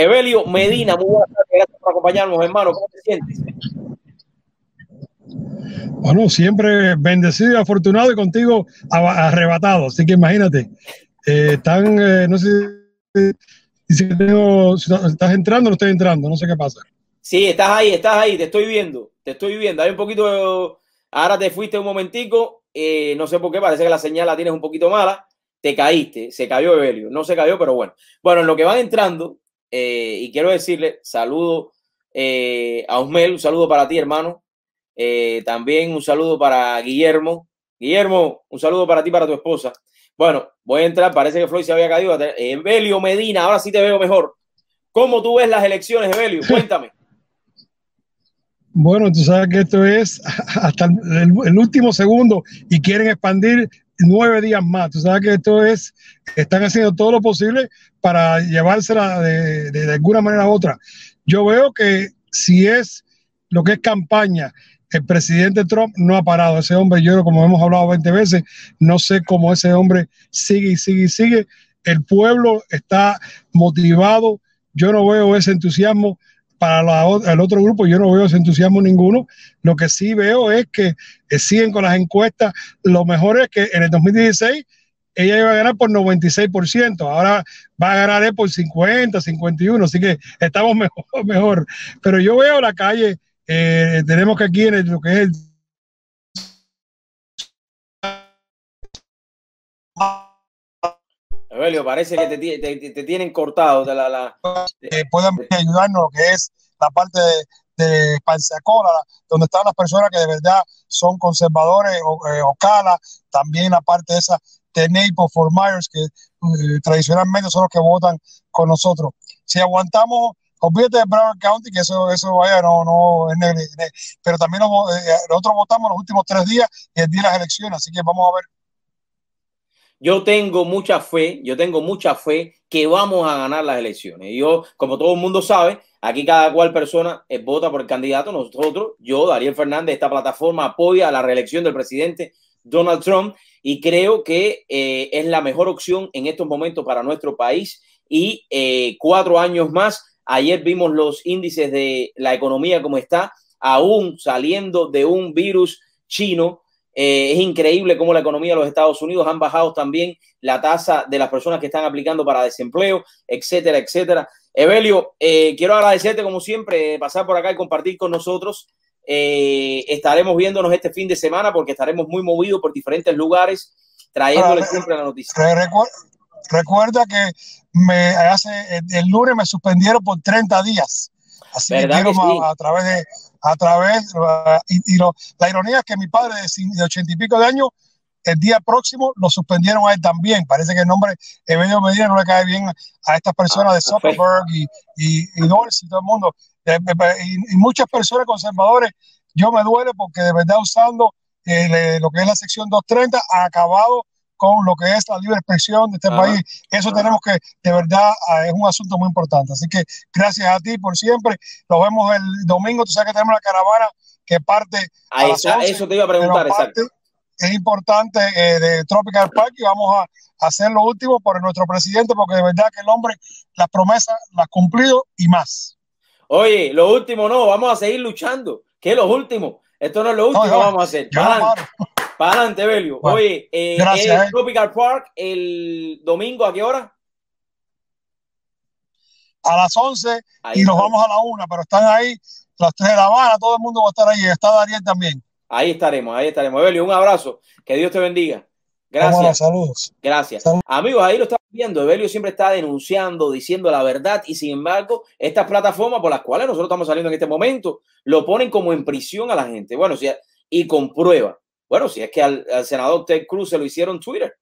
Evelio Medina, muy buenas tardes, gracias por acompañarnos, hermano. ¿Cómo te sientes? Bueno, siempre bendecido, afortunado y contigo arrebatado. Así que imagínate, eh, están, eh, no sé si estás entrando o no estoy entrando, no sé qué pasa. Sí, estás ahí, estás ahí, te estoy viendo, te estoy viendo. Hay un poquito, ahora te fuiste un momentico, eh, no sé por qué, parece que la señal la tienes un poquito mala, te caíste, se cayó Evelio, no se cayó, pero bueno. Bueno, en lo que van entrando, y quiero decirle, saludo a Osmel, un saludo para ti, hermano, eh, también un saludo para Guillermo. Guillermo, un saludo para ti, para tu esposa. Bueno, voy a entrar, parece que Floyd se había caído. Evelio Medina, ahora sí te veo mejor. ¿Cómo tú ves las elecciones, Evelio? Cuéntame. Bueno, tú sabes que esto es hasta el, último segundo y quieren expandir nueve días más. Tú sabes que esto es, están haciendo todo lo posible para llevársela de, de alguna manera u otra. Yo veo que si es lo que es campaña el presidente Trump no ha parado. Ese hombre, yo como hemos hablado 20 veces, no sé cómo ese hombre sigue y sigue y sigue. El pueblo está motivado. Yo no veo ese entusiasmo para el otro grupo, yo no veo ese entusiasmo ninguno. Lo que sí veo es que eh, siguen con las encuestas. Lo mejor es que en el 2016 ella iba a ganar por 96%, ahora va a ganar por 50, 51, así que estamos mejor, mejor. Pero yo veo la calle eh, tenemos que aquí en lo que es Parece que te, te, tienen cortado de la, la eh, pueden ayudarnos lo que es la parte de, de donde están las personas que de verdad son conservadores o, eh, Ocala, también la parte esa de Naples, Fort Myers, que eh, tradicionalmente son los que votan con nosotros. Si aguantamos olvídate de Broward County, que eso, eso vaya, no, no, pero también eh, nosotros votamos los últimos tres días y el día de las elecciones, así que vamos a ver. Yo tengo mucha fe, yo tengo mucha fe que vamos a ganar las elecciones. Yo, como todo el mundo sabe, aquí cada cual persona eh, vota por el candidato. Nosotros, yo, Daniel Fernández, esta plataforma apoya la reelección del presidente Donald Trump y creo que eh, es la mejor opción en estos momentos para nuestro país y cuatro años más Ayer vimos los índices de la economía como está, aún saliendo de un virus chino. Eh, es increíble cómo la economía de los Estados Unidos han bajado también la tasa de las personas que están aplicando para desempleo, etcétera, etcétera. Evelio, eh, quiero agradecerte como siempre pasar por acá y compartir con nosotros. Eh, estaremos viéndonos este fin de semana porque estaremos muy movidos por diferentes lugares, trayéndoles siempre la noticia. Recuerda que me hace el, lunes me suspendieron por 30 días. Así que, a, través de a través y, la ironía es que mi padre de, ochenta y pico de años el día próximo lo suspendieron a él también. Parece que el nombre Evelio Medina no le cae bien a estas personas de ah, Zuckerberg y, y, y Dorsey y todo el mundo. Eh, eh, eh, y, muchas personas conservadores, yo me duele porque de verdad usando lo que es la sección 230 ha acabado con lo que es la libre expresión de este país. Eso tenemos que, de verdad, ah, es un asunto muy importante. Así que gracias a ti por siempre. Nos vemos el domingo. Tú sabes que tenemos la caravana que parte. A, eso te iba a preguntar, exacto. Es importante eh, de Tropical Park y vamos a hacer lo último por nuestro presidente, porque de verdad que el hombre las promesas las ha cumplido y más. Oye, lo último no, vamos a seguir luchando. ¿Qué es lo último? Esto no es lo último que vamos a hacer. Para adelante, Belio. Oye, eh, eh. Tropical Park el domingo, ¿a qué hora? A las 11 y nos vamos a la 1, pero están ahí las tres de La Habana, todo el mundo va a estar ahí. Está Dariel también. Ahí estaremos, ahí estaremos. Belio, un abrazo. Que Dios te bendiga. Gracias. saludos. Gracias. Amigos, ahí lo estamos viendo. Evelio siempre está denunciando, diciendo la verdad y sin embargo, estas plataformas por las cuales nosotros estamos saliendo en este momento lo ponen como en prisión a la gente. Bueno, y con prueba. Bueno, si es que al, senador Ted Cruz se lo hicieron Twitter.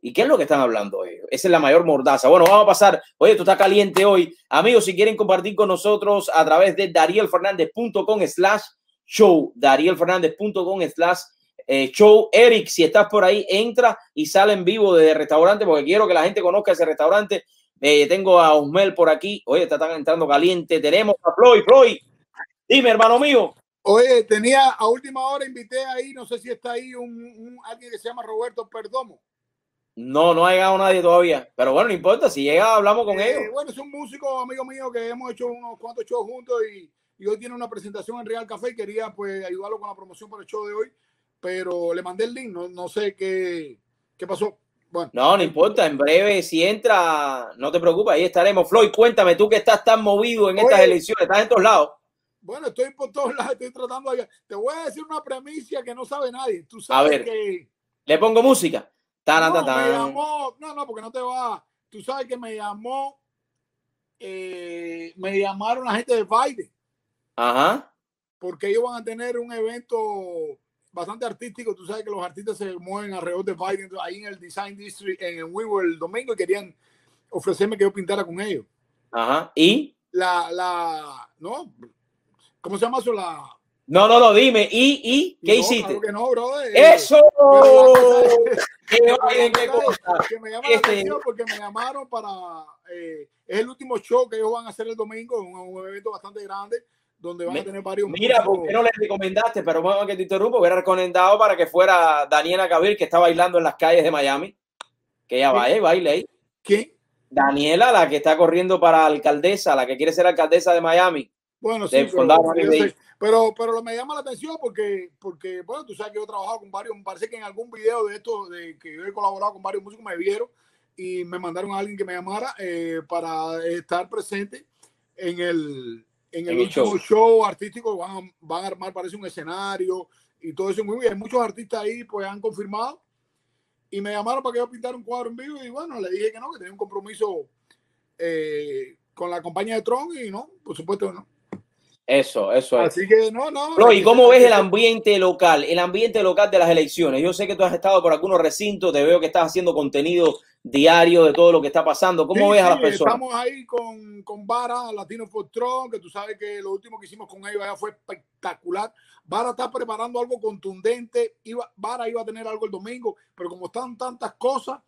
¿Y qué es lo que están hablando ellos? Esa es la mayor mordaza. Bueno, vamos a pasar. Oye, tú estás caliente hoy. Amigos, si quieren compartir con nosotros a través de darielfernandez.com slash show, darielfernandez.com slash eh, show. Eric, si estás por ahí, entra y sale en vivo desde restaurante porque quiero que la gente conozca ese restaurante. Eh, tengo a Osmel por aquí. Oye, está entrando caliente. Tenemos a Floyd. Floyd, dime, hermano mío. Oye, tenía a última hora, invité ahí, no sé si está ahí un, alguien que se llama Roberto Perdomo. No, no ha llegado nadie todavía. Pero bueno, no importa. Si llega, hablamos con Eh, ellos. Bueno, es un músico amigo mío que hemos hecho unos cuantos shows juntos y, y hoy tiene una presentación en Real Café y quería pues ayudarlo con la promoción para el show de hoy, pero le mandé el link, no, no sé qué, qué pasó. Bueno, No, no importa. En breve, si entra, no te preocupes, ahí estaremos. Floyd, cuéntame, tú que estás tan movido en estas elecciones, estás en todos lados. Bueno, estoy por todos lados, estoy tratando de... Te voy a decir una premisa que no sabe nadie. Tú A sabes ver. que... Le pongo música. Tan, No, tan, me llamó, no, no, porque no te va. Tú sabes que me llamó, eh, me llamaron la gente de Biden. Ajá. porque ellos van a tener un evento bastante artístico. Tú sabes que los artistas se mueven alrededor de Biden, ahí en el Design District, en el Weaver el domingo, y querían ofrecerme que yo pintara con ellos. Ajá. ¿Y? La, la, ¿no? ¿Cómo se llama eso? La, No, no, no, dime. ¿Y? ¿Y? ¿Qué no, hiciste? claro que no, brother. Eh, ¡Eso! me llama la atención porque me llamaron para eh, es el último show que ellos van a hacer el domingo, un, un evento bastante grande donde van Me- a tener varios Mira. ¿por qué no le recomendaste? Pero bueno, que te interrumpo, hubiera recomendado para que fuera Daniela Gavir, que está bailando en las calles de Miami. Que ella vaya y baile ahí. ¿Quién? Daniela, la que está corriendo para alcaldesa, la que quiere ser alcaldesa de Miami. Bueno, sí, pero, sé, pero, pero me llama la atención porque, porque, bueno, tú sabes que yo he trabajado con varios, me parece que en algún video de esto, de que yo he colaborado con varios músicos, me vieron y me mandaron a alguien que me llamara eh, para estar presente en el, en el, En el show. show. artístico. Van, a- van a armar, parece un escenario y todo eso muy bien. Muchos artistas ahí pues han confirmado y me llamaron para que yo pintara un cuadro en vivo y bueno, le dije que no, que tenía un compromiso eh, con la compañía de Tron y no, por supuesto que no. Eso, eso es. Así que no, no. Flo, ¿y cómo ves el ambiente local? El ambiente local de las elecciones. Yo sé que tú has estado por algunos recintos, te veo que estás haciendo contenido diario de todo lo que está pasando. ¿Cómo Sí, ves a las sí, personas? Estamos ahí con, con Vara, Latino for Tron, que tú sabes que lo último que hicimos con ellos allá fue espectacular. Vara está preparando algo contundente. Iba, Vara iba a tener algo el domingo, pero como están tantas cosas,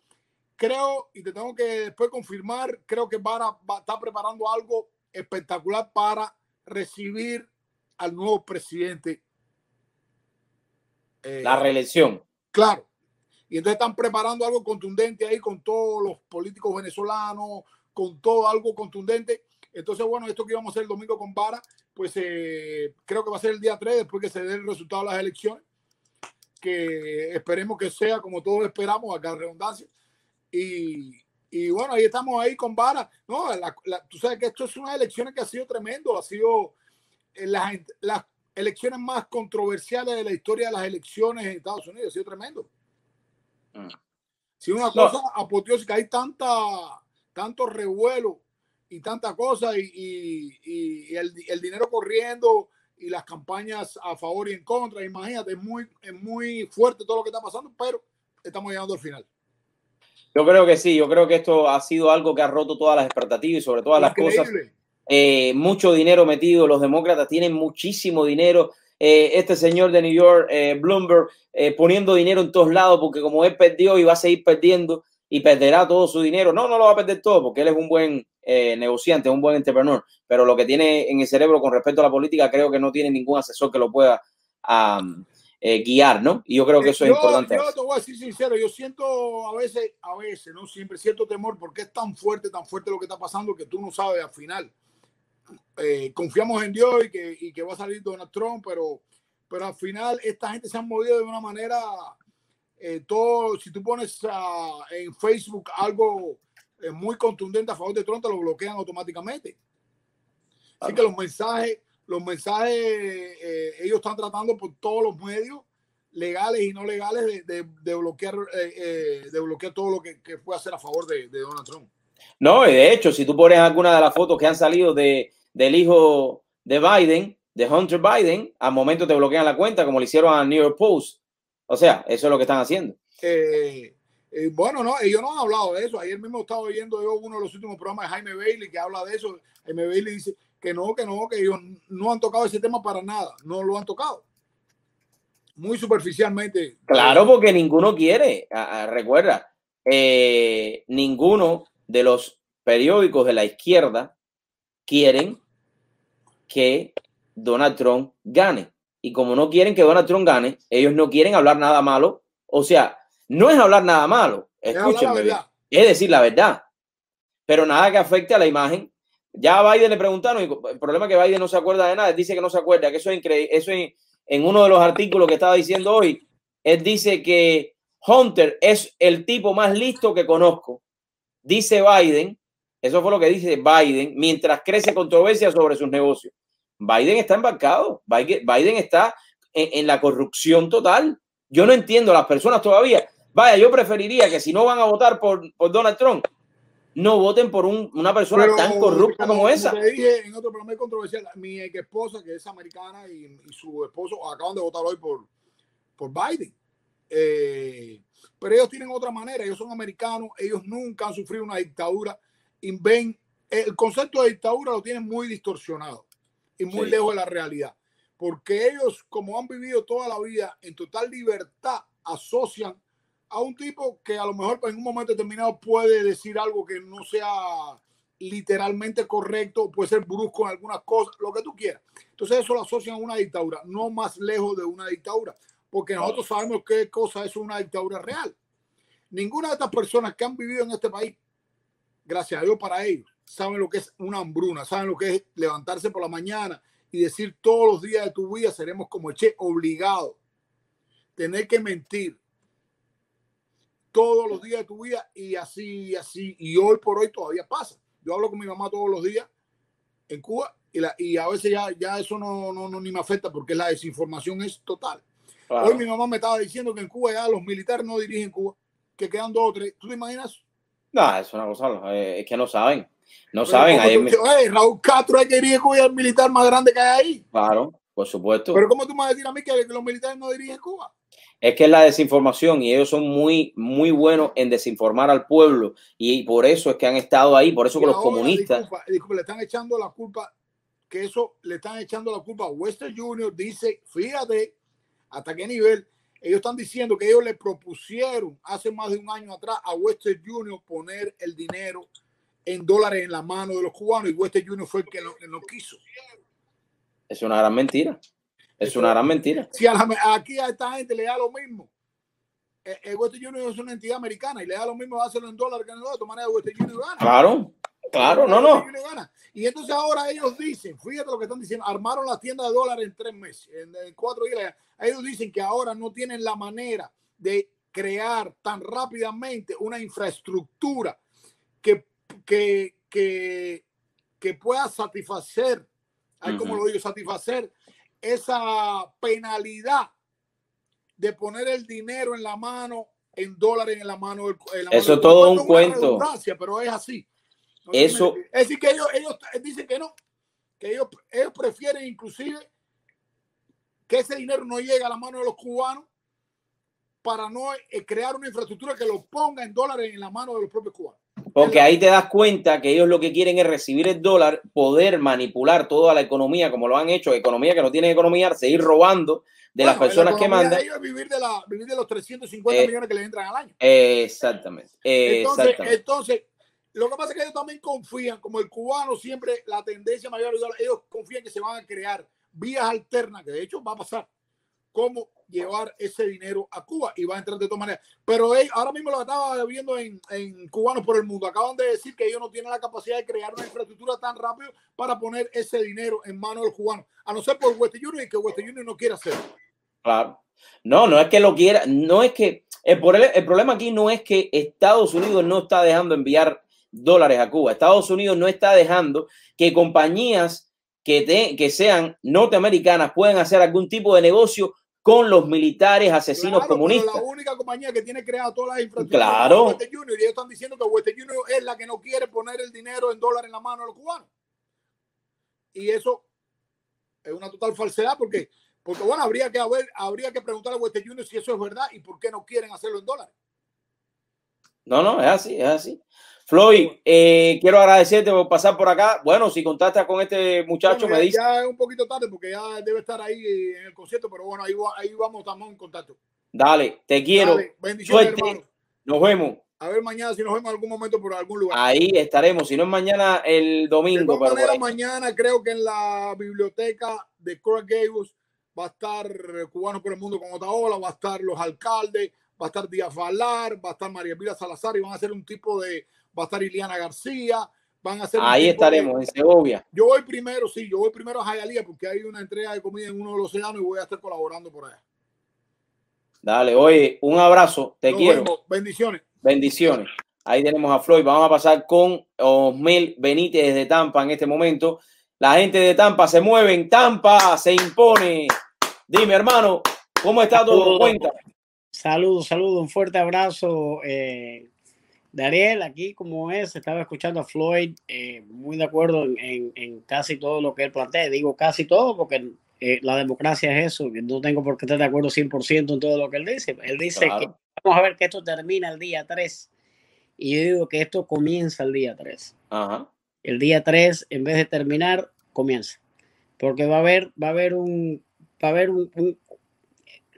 creo, y te tengo que después confirmar, creo que Vara va- está preparando algo espectacular para recibir al nuevo presidente. Eh, La reelección. Claro. Y entonces están preparando algo contundente ahí con todos los políticos venezolanos, con todo algo contundente. Entonces, bueno, esto que íbamos a hacer el domingo con Vara, pues eh, creo que va a ser el día 3, después que se dé el resultado de las elecciones, que esperemos que sea como todos esperamos, acá redundancia. Y, y bueno, ahí estamos ahí con Vara. No, la- la- tú sabes que esto es una elección que ha sido tremendo, ha sido eh, las, las elecciones más controversiales de la historia de las elecciones en Estados Unidos, ha sido tremendo. Mm. Si una No. cosa apoteósica, hay tanta, tanto revuelo y tanta cosa y, y- y- y el, el dinero corriendo y las campañas a favor y en contra, imagínate, es muy, es muy fuerte todo lo que está pasando, pero estamos llegando al final. Yo creo que sí, yo creo que esto ha sido algo que ha roto todas las expectativas y sobre todas las cosas. Eh, mucho dinero metido, los demócratas tienen muchísimo dinero. Eh, este señor de New York, eh, Bloomberg, eh, poniendo dinero en todos lados porque como él perdió y va a seguir perdiendo y perderá todo su dinero. No, no lo va a perder todo porque él es un buen eh, negociante, un buen entrepreneur, pero lo que tiene en el cerebro con respecto a la política creo que no tiene ningún asesor que lo pueda am, eh, guiar, ¿no? Y yo creo que eso es yo, importante. Yo te voy a decir sincero, yo siento a veces, a veces, no siempre, cierto temor porque es tan fuerte, tan fuerte lo que está pasando que tú no sabes al final. Eh, confiamos en Dios y que, y que va a salir Donald Trump, pero, pero al final esta gente se han movido de una manera, eh, todo, si tú pones ah, en Facebook algo eh, muy contundente a favor de Trump, te lo bloquean automáticamente. Así que los mensajes, los mensajes, eh, ellos están tratando por todos los medios legales y no legales de, de- de bloquear, eh, eh, de bloquear todo lo que, que puede hacer a favor de, de Donald Trump. No, y de hecho, si tú pones alguna de las fotos que han salido de, del hijo de Biden, de Hunter Biden, al momento te bloquean la cuenta, como le hicieron a New York Post. O sea, eso es lo que están haciendo. Eh, eh, bueno, no, ellos no han hablado de eso. Ayer mismo estaba oyendo yo uno de los últimos programas de Jaime Bailey que habla de eso. Jaime Bailey dice que no, que no, que ellos no han tocado ese tema para nada. No lo han tocado. Muy superficialmente. Claro, porque ninguno quiere. Ah, recuerda, eh, ninguno de los periódicos de la izquierda quieren que Donald Trump gane. Y como no quieren que Donald Trump gane, ellos no quieren hablar nada malo. O sea, no es hablar nada malo. Escúchenme. Es decir la verdad. Pero nada que afecte a la imagen. Ya a Biden le preguntaron, y el problema es que Biden no se acuerda de nada, él dice que no se acuerda, que eso es increíble. Eso en uno de los artículos que estaba diciendo hoy, él dice que Hunter es el tipo más listo que conozco. Dice Biden, eso fue lo que dice Biden, mientras crece controversia sobre sus negocios. Biden está embarcado, Biden está en, la corrupción total. Yo no entiendo a las personas todavía. Vaya, yo preferiría que si no van a votar por, por Donald Trump, no voten por una persona tan corrupta como, esa. Como te dije en otro programa controversial, mi esposa, que es americana, y, su esposo acaban de votar hoy por, por Biden. Eh, pero ellos tienen otra manera, ellos son americanos, ellos nunca han sufrido una dictadura. Y ven, el concepto de dictadura lo tienen muy distorsionado y muy lejos de la realidad. Porque ellos, como han vivido toda la vida en total libertad, asocian a un tipo que a lo mejor en un momento determinado puede decir algo que no sea literalmente correcto, puede ser brusco en algunas cosas, lo que tú quieras. Entonces eso lo asocian a una dictadura, no más lejos de una dictadura, porque nosotros sabemos qué cosa es una dictadura real. Ninguna de estas personas que han vivido en este país, gracias a Dios para ellos, saben lo que es una hambruna, saben lo que es levantarse por la mañana y decir todos los días de tu vida seremos como Che, obligado, tener que mentir todos los días de tu vida y así, y así, y hoy por hoy todavía pasa. Yo hablo con mi mamá todos los días en Cuba y, la, y a veces ya, ya eso no, no, no, ni me afecta porque la desinformación es total. Hoy mi mamá me estaba diciendo que en Cuba ya los militares no dirigen Cuba, que quedan dos o tres. ¿Tú te imaginas? No, es una cosa, eh, es que no saben. No saben. Raúl Castro es que dirige Cuba el militar más grande que hay ahí. Claro, por supuesto. Pero ¿cómo tú me vas a decir a mí que los militares no dirigen Cuba? Es que es la desinformación y ellos son muy, muy buenos en desinformar al pueblo y por eso es que han estado ahí, por eso que los comunistas... le están echando la culpa, que eso le están echando la culpa a Western Junior, dice, fíjate hasta qué nivel, ellos están diciendo que ellos le propusieron hace más de un año atrás a Western Junior poner el dinero en dólares en la mano de los cubanos y Western Junior fue el que no quiso. Es una gran mentira. Es una gran mentira. Si aquí a esta gente le da lo mismo. El eh, eh, Western Union es una entidad americana y le da lo mismo hacerlo en dólares que en dólares. Manera Western Union gana. Claro, claro, no, no. Y entonces ahora ellos dicen, fíjate lo que están diciendo, armaron la tienda de dólares en tres meses, en, cuatro días. Ellos dicen que ahora no tienen la manera de crear tan rápidamente una infraestructura que, que, que, que pueda satisfacer, ahí como lo digo, satisfacer esa penalidad de poner el dinero en la mano, en dólares en la mano. Del, Eso es todo un cuento. Pero es así. Eso. Es decir, que ellos, ellos dicen que no, que ellos, ellos prefieren inclusive que ese dinero no llegue a la mano de los cubanos para no eh, crear una infraestructura que lo ponga en dólares en la mano de los propios cubanos. Porque ahí te das cuenta que ellos lo que quieren es recibir el dólar, poder manipular toda la economía como lo han hecho, economía que no tiene economía, seguir robando de las personas que mandan. Ellos vivir, de la, vivir de los 350 eh, millones que le entran al año. exactamente. Entonces, entonces, lo que pasa es que ellos también confían, como el cubano siempre, la tendencia mayor, ellos confían que se van a crear vías alternas, que de hecho va a pasar cómo llevar ese dinero a Cuba y va a entrar de todas maneras. Pero ahora mismo lo estaba viendo en, en, Cubanos por el Mundo. Acaban de decir que ellos no tienen la capacidad de crear una infraestructura tan rápido para poner ese dinero en manos del cubano, a no ser por West Union y que West Union no quiera hacerlo. Claro. No, no es que lo quiera, no es que el, el problema aquí no es que Estados Unidos no está dejando enviar dólares a Cuba. Estados Unidos no está dejando que compañías que, que sean norteamericanas puedan hacer algún tipo de negocio con los militares asesinos comunistas. la única compañía que tiene creada todas las infraestructuras claro. Western Junior, y ellos están diciendo que Western Junior es la que no quiere poner el dinero en dólares en la mano de los cubanos. Y eso es una total falsedad porque, porque bueno, habría que, haber, habría que preguntar a Western Junior si eso es verdad y por qué no quieren hacerlo en dólares. No, no, es así, es así. Floyd, eh, quiero agradecerte por pasar por acá. Bueno, si contactas con este muchacho, me dice. Ya es un poquito tarde porque ya debe estar ahí en el concierto, pero bueno, ahí, ahí vamos, estamos en contacto. Dale, te quiero. Bendiciones, hermano. Nos vemos. A ver mañana si nos vemos en algún momento por algún lugar. Ahí estaremos, si no es mañana el domingo. De todas maneras, mañana creo que en la biblioteca de Coral Gables va a estar Cubanos por el Mundo con Otaola, va a estar los alcaldes, va a estar Díaz Valar, va a estar María Pila Salazar y van a hacer un tipo de, va a estar Iliana García, van a hacer Ahí estaremos, en Segovia. Yo voy primero, sí, yo voy primero a Jayalía porque hay una entrega de comida en uno de los océanos y voy a estar colaborando por allá. Dale, oye, un abrazo, te quiero. Bendiciones. Bendiciones. Ahí tenemos a Floyd. Vamos a pasar con Osmel Benítez desde Tampa en este momento. La gente de Tampa se mueve en Tampa, se impone. Dime, hermano, ¿cómo está todo? Cuenta. Saludos, saludos, un fuerte abrazo. Eh, Dariel, aquí como es, estaba escuchando a Floyd, eh, muy de acuerdo en, en, casi todo lo que él plantea. Digo casi todo porque eh, la democracia es eso, no tengo por qué estar de acuerdo 100% en todo lo que él dice. Él dice que vamos a ver que esto termina el día 3 y yo digo que esto comienza el día 3. El día 3, en vez de terminar, comienza. Porque va a haber, va a haber un, va a haber un,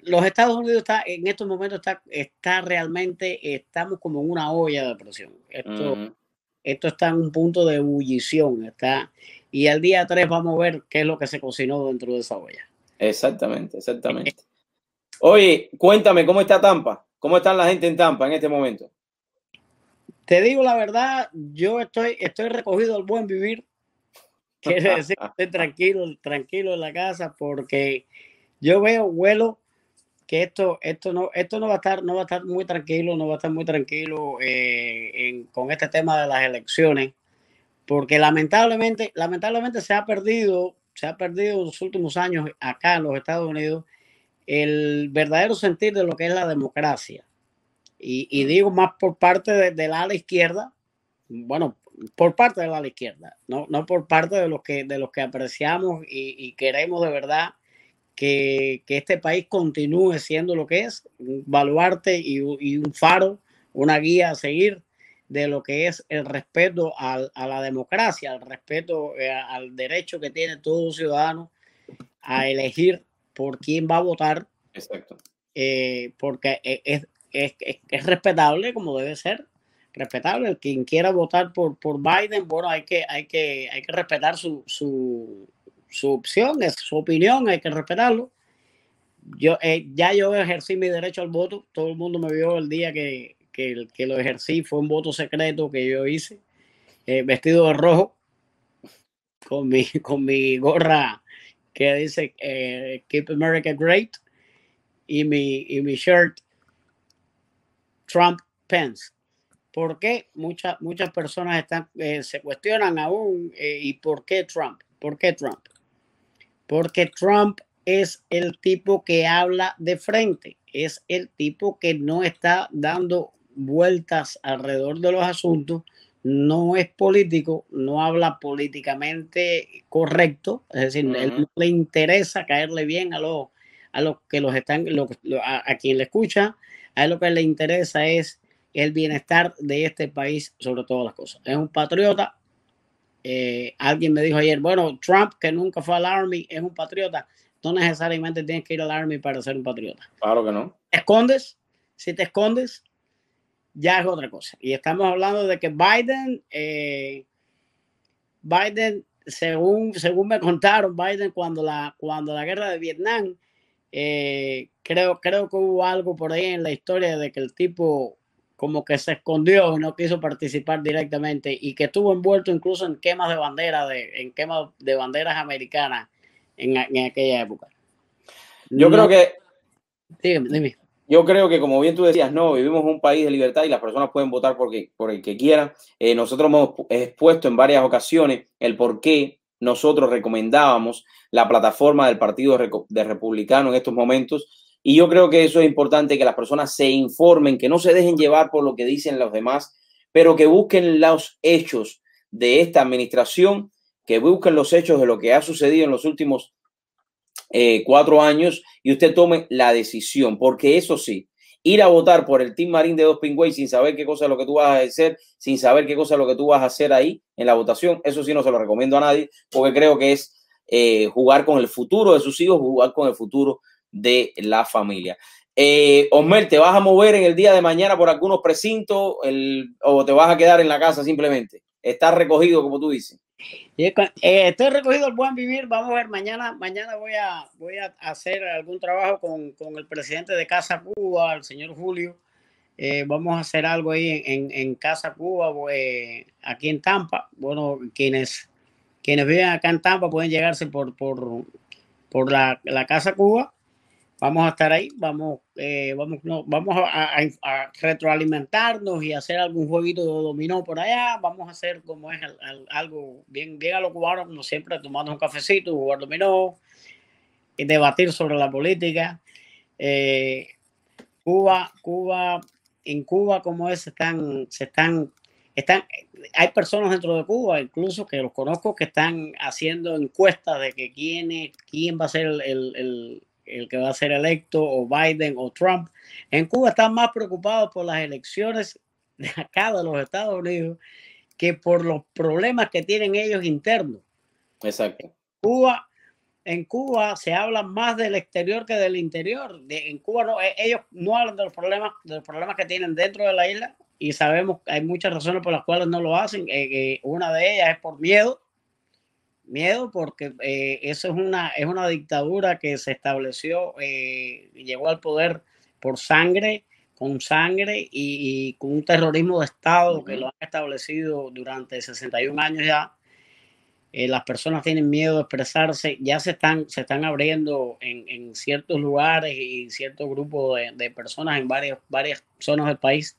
los Estados Unidos está, en estos momentos está, está realmente, estamos como en una olla de presión. Esto, esto está en un punto de ebullición. Está, y el día 3 vamos a ver qué es lo que se cocinó dentro de esa olla. Exactamente, exactamente. Oye, cuéntame, ¿cómo está Tampa? ¿Cómo está la gente en Tampa en este momento? Te digo la verdad, yo estoy, estoy recogido al buen vivir. Quiere decir que estoy tranquilo, tranquilo en la casa porque yo veo, vuelo que esto, esto no, esto no va a estar, no va a estar muy tranquilo, no va a estar muy tranquilo eh, con este tema de las elecciones, porque lamentablemente, lamentablemente se ha perdido, se ha perdido en los últimos años acá en los Estados Unidos el verdadero sentir de lo que es la democracia. Y, digo más por parte de, ala izquierda, bueno, por parte del ala izquierda, no, no por parte de los que, de los que apreciamos y queremos de verdad que, este país continúe siendo lo que es, un baluarte y, un faro, una guía a seguir de lo que es el respeto a la democracia, al respeto eh, al derecho que tiene todo ciudadano a elegir por quién va a votar. Exacto. Eh, porque e, es, es, es, respetable como debe ser, respetable. Quien quiera votar por, por Biden, bueno, hay que, hay que, hay que respetar su, su, su opción, es su opinión, hay que respetarlo. Yo, eh, ya yo ejercí mi derecho al voto, todo el mundo me vio el día que, que, lo ejercí, fue un voto secreto que yo hice, eh, vestido de rojo, con mi, con mi gorra que dice eh, Keep America Great y mi, y mi shirt Trump Pence. ¿Por qué? Muchas, muchas personas están, se cuestionan aún y por qué Trump. ¿Por qué Trump? Porque Trump es el tipo que habla de frente, es el tipo que no está dando vueltas alrededor de los asuntos, no es político, no habla políticamente correcto, es decir, él no le interesa caerle bien a los a los que los están, a, a, quien le escucha, a él lo que le interesa es el bienestar de este país sobre todas las cosas. Es un patriota, eh, alguien me dijo ayer, bueno, Trump, que nunca fue al Army, es un patriota. No necesariamente tienes que ir al Army para ser un patriota. Claro que no. ¿Te escondes? Si te escondes, ya es otra cosa. Y estamos hablando de que Biden, eh, Biden, según, según me contaron, Biden cuando la, cuando la guerra de Vietnam, eh, creo, creo que hubo algo por ahí en la historia de que el tipo como que se escondió y no quiso participar directamente y que estuvo envuelto incluso en quemas de bandera, de, en quemas de banderas americanas en, en aquella época. Yo creo que... Dígame, dime. Yo creo que, como bien tú decías, no, vivimos en un país de libertad y las personas pueden votar por, por el que quieran. Eh, nosotros hemos expuesto en varias ocasiones el por qué nosotros recomendábamos la plataforma del Partido de Republicano en estos momentos y yo creo que eso es importante, que las personas se informen, que no se dejen llevar por lo que dicen los demás, pero que busquen los hechos de esta administración, que busquen los hechos de lo que ha sucedido en los últimos eh, cuatro años y usted tome la decisión, porque eso sí, ir a votar por el Team Marín de Dos Pingüey sin saber qué cosa es lo que tú vas a hacer, sin saber qué cosa es lo que tú vas a hacer ahí en la votación, eso sí no se lo recomiendo a nadie, porque creo que es eh, jugar con el futuro de sus hijos, jugar con el futuro de la familia. Eh, Osmer, ¿te vas a mover en el día de mañana por algunos precintos o te vas a quedar en la casa simplemente? ¿Estás recogido, como tú dices? estoy recogido el buen vivir. Vamos a ver, mañana, mañana voy a, voy a hacer algún trabajo con, con el presidente de Casa Cuba, el señor Julio. Eh, vamos a hacer algo ahí en, en, Casa Cuba, eh, aquí en Tampa. Bueno, quienes, quienes viven acá en Tampa pueden llegarse por, por, por la, la Casa Cuba vamos a estar ahí, vamos, eh, vamos, no, vamos a, retroalimentarnos y hacer algún jueguito de dominó por allá, vamos a hacer como es algo bien, bien a lo cubano, como siempre, tomando un cafecito, jugar dominó, y debatir sobre la política. Eh, Cuba, Cuba, en Cuba como es, están, se están, están, hay personas dentro de Cuba, incluso que los conozco, que están haciendo encuestas de que quién, quién va a ser el que va a ser electo, o Biden o Trump. En Cuba están más preocupados por las elecciones de acá de los Estados Unidos que por los problemas que tienen ellos internos. Exacto. Cuba, en Cuba se habla más del exterior que del interior. en Cuba no, e, ellos no hablan de los problemas, de los problemas que tienen dentro de la isla y sabemos que hay muchas razones por las cuales no lo hacen. Eh, eh, una de ellas es por miedo Miedo porque eh, eso es una, es una dictadura que se estableció, eh, llegó al poder por sangre, con sangre y, con un terrorismo de Estado que lo han establecido durante 61 años ya. Eh, las personas tienen miedo de expresarse, ya se están, se están abriendo en, en ciertos lugares y ciertos grupos de, de, personas en varias, varias zonas del país,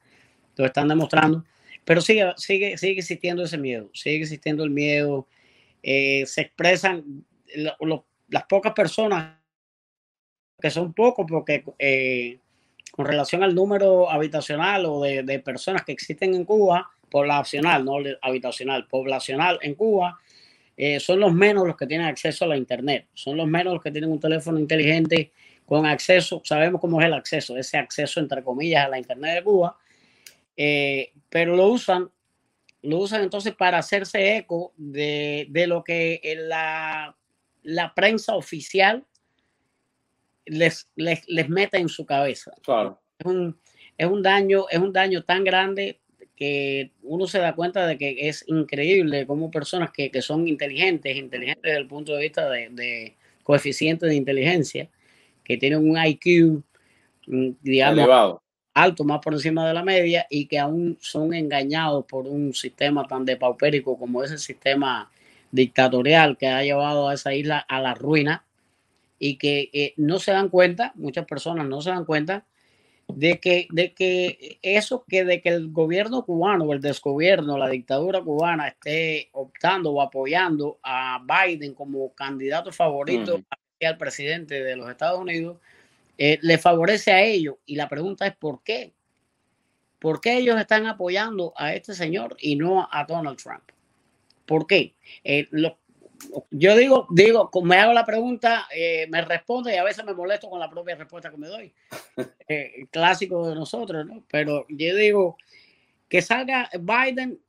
lo están demostrando, pero sigue, sigue, sigue existiendo ese miedo, sigue existiendo el miedo, eh, se expresan las pocas personas, que son pocos, porque eh, con relación al número habitacional o de, personas que existen en Cuba, poblacional, no habitacional, poblacional en Cuba, eh, son los menos los que tienen acceso a la Internet, son los menos los que tienen un teléfono inteligente con acceso, sabemos cómo es el acceso, ese acceso entre comillas a la Internet de Cuba, pero lo usan lo usan entonces para hacerse eco de, de lo que la, la, prensa oficial les, les, les, mete en su cabeza. Claro. Es un, es un daño, es un daño tan grande que uno se da cuenta de que es increíble cómo personas que, que son inteligentes, inteligentes desde el punto de vista de, de coeficiente de inteligencia, que tienen un IQ, mm, digamos, elevado alto, más por encima de la media, y que aún son engañados por un sistema tan depaupérico como ese sistema dictatorial que ha llevado a esa isla a la ruina y que eh, no se dan cuenta, muchas personas no se dan cuenta de que, de que eso que de que el gobierno cubano o el desgobierno, la dictadura cubana esté optando o apoyando a Biden como candidato favorito al presidente de los Estados Unidos, eh, le favorece a ellos. Y la pregunta es ¿por qué? ¿Por qué ellos están apoyando a este señor y no a Donald Trump? ¿Por qué? Eh, yo digo, digo, me hago la pregunta, eh, me responde y a veces me molesto con la propia respuesta que me doy. clásico de nosotros, ¿no? Pero yo digo que salga Biden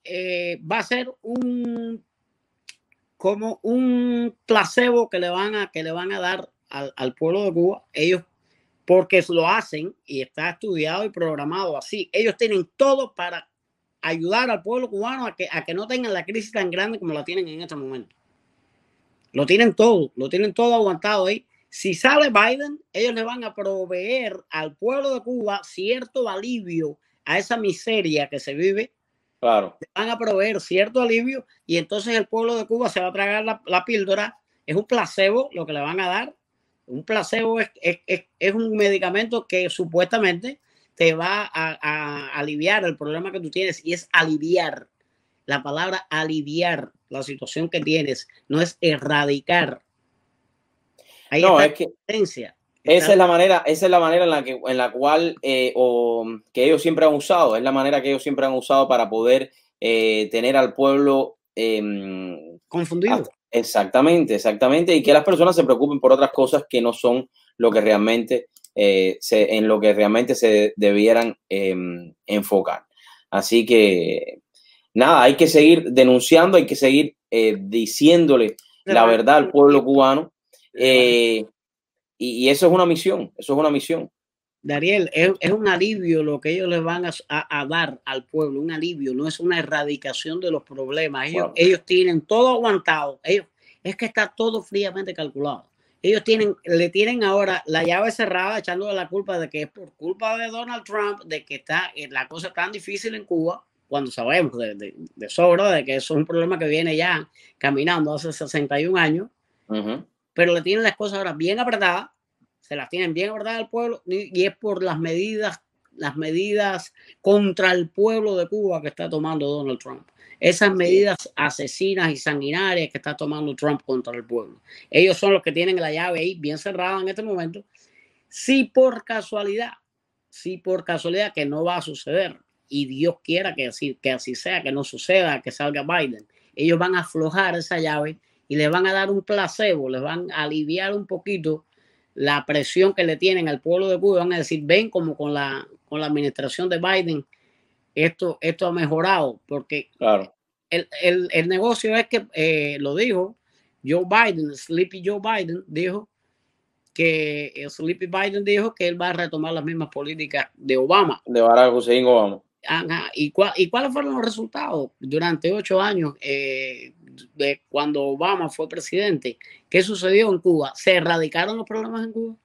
va a ser un como un placebo que le van a que le van a dar al, al pueblo de Cuba. Ellos porque lo hacen y está estudiado y programado así. Ellos tienen todo para ayudar al pueblo cubano a que, a que no tengan la crisis tan grande como la tienen en este momento. Lo tienen todo, lo tienen todo aguantado ahí. Si sale Biden, ellos le van a proveer al pueblo de Cuba cierto alivio a esa miseria que se vive. Claro. van a proveer cierto alivio y entonces el pueblo de Cuba se va a tragar la, la píldora. Es un placebo lo que le van a dar un placebo es, es, un medicamento que supuestamente te va a, aliviar el problema que tú tienes y es aliviar. La palabra aliviar la situación que tienes, no es erradicar. Ahí no, es que esa es la manera, esa es la manera en la que, en la cual, eh, o que ellos siempre han usado, es la manera que ellos siempre han usado para poder eh, tener al pueblo em, confundido. Exactamente, exactamente. Y que las personas se preocupen por otras cosas que no son lo que realmente eh, se, en lo que realmente se debieran em, enfocar. Así que nada, hay que seguir denunciando, hay que seguir eh, diciéndole la verdad al pueblo cubano. Eh, y, eso es una misión, eso es una misión. Dariel, es, un alivio lo que ellos les van a, dar al pueblo, un alivio, no es una erradicación de los problemas. Ellos, ellos tienen todo aguantado, ellos, es que está todo fríamente calculado. Ellos tienen, le tienen ahora la llave cerrada, echándole la culpa de que es por culpa de Donald Trump, de que está eh, la cosa tan difícil en Cuba, cuando sabemos de, de, sobra de que eso es un problema que viene ya caminando hace 61 años, pero le tienen las cosas ahora bien apretadas se las tienen bien guardadas al pueblo y es por las medidas, las medidas contra el pueblo de Cuba que está tomando Donald Trump. Esas medidas asesinas y sanguinarias que está tomando Trump contra el pueblo. Ellos son los que tienen la llave ahí bien cerrada en este momento. Si por casualidad, si por casualidad que no va a suceder y Dios quiera que así, que así sea, que no suceda, que salga Biden, ellos van a aflojar esa llave y le van a dar un placebo, les van a aliviar un poquito la presión que le tienen al pueblo de Cuba, van a decir, ven como con la, con la administración de Biden, esto, esto ha mejorado, porque claro. el, el, el negocio es que, eh, lo dijo Joe Biden, Sleepy Joe Biden, dijo que Sleepy Biden dijo que él va a retomar las mismas políticas de Obama. De Barack Hussein Obama. ¿Y, ¿Y cuáles fueron los resultados durante ocho años eh, de cuando Obama fue presidente? ¿Qué sucedió en Cuba? ¿Se erradicaron los problemas en Cuba?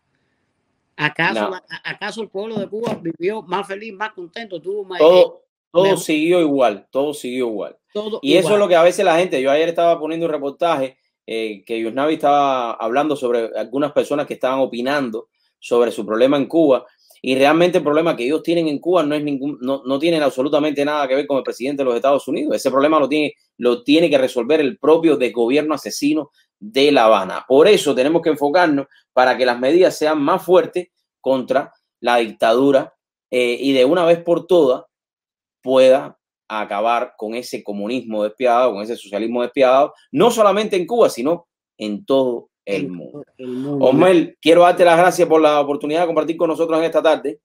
¿Acaso, ¿acaso el pueblo de Cuba vivió más feliz, más contento? Tuvo más, todo, todo siguió igual, todo siguió igual. y eso es lo que a veces la gente, yo ayer estaba poniendo un reportaje eh, que Yusnavi estaba hablando sobre algunas personas que estaban opinando sobre su problema en Cuba y realmente el problema que ellos tienen en Cuba no es ningún, no, no tienen absolutamente nada que ver con el presidente de los Estados Unidos. Ese problema lo tiene, lo tiene que resolver el propio de gobierno asesino de La Habana. Por eso tenemos que enfocarnos para que las medidas sean más fuertes contra la dictadura eh, y de una vez por todas pueda acabar con ese comunismo despiadado, con ese socialismo despiadado, no solamente en Cuba, sino en todo el mundo. Quiero darte las gracias por la oportunidad de compartir con nosotros en esta tarde.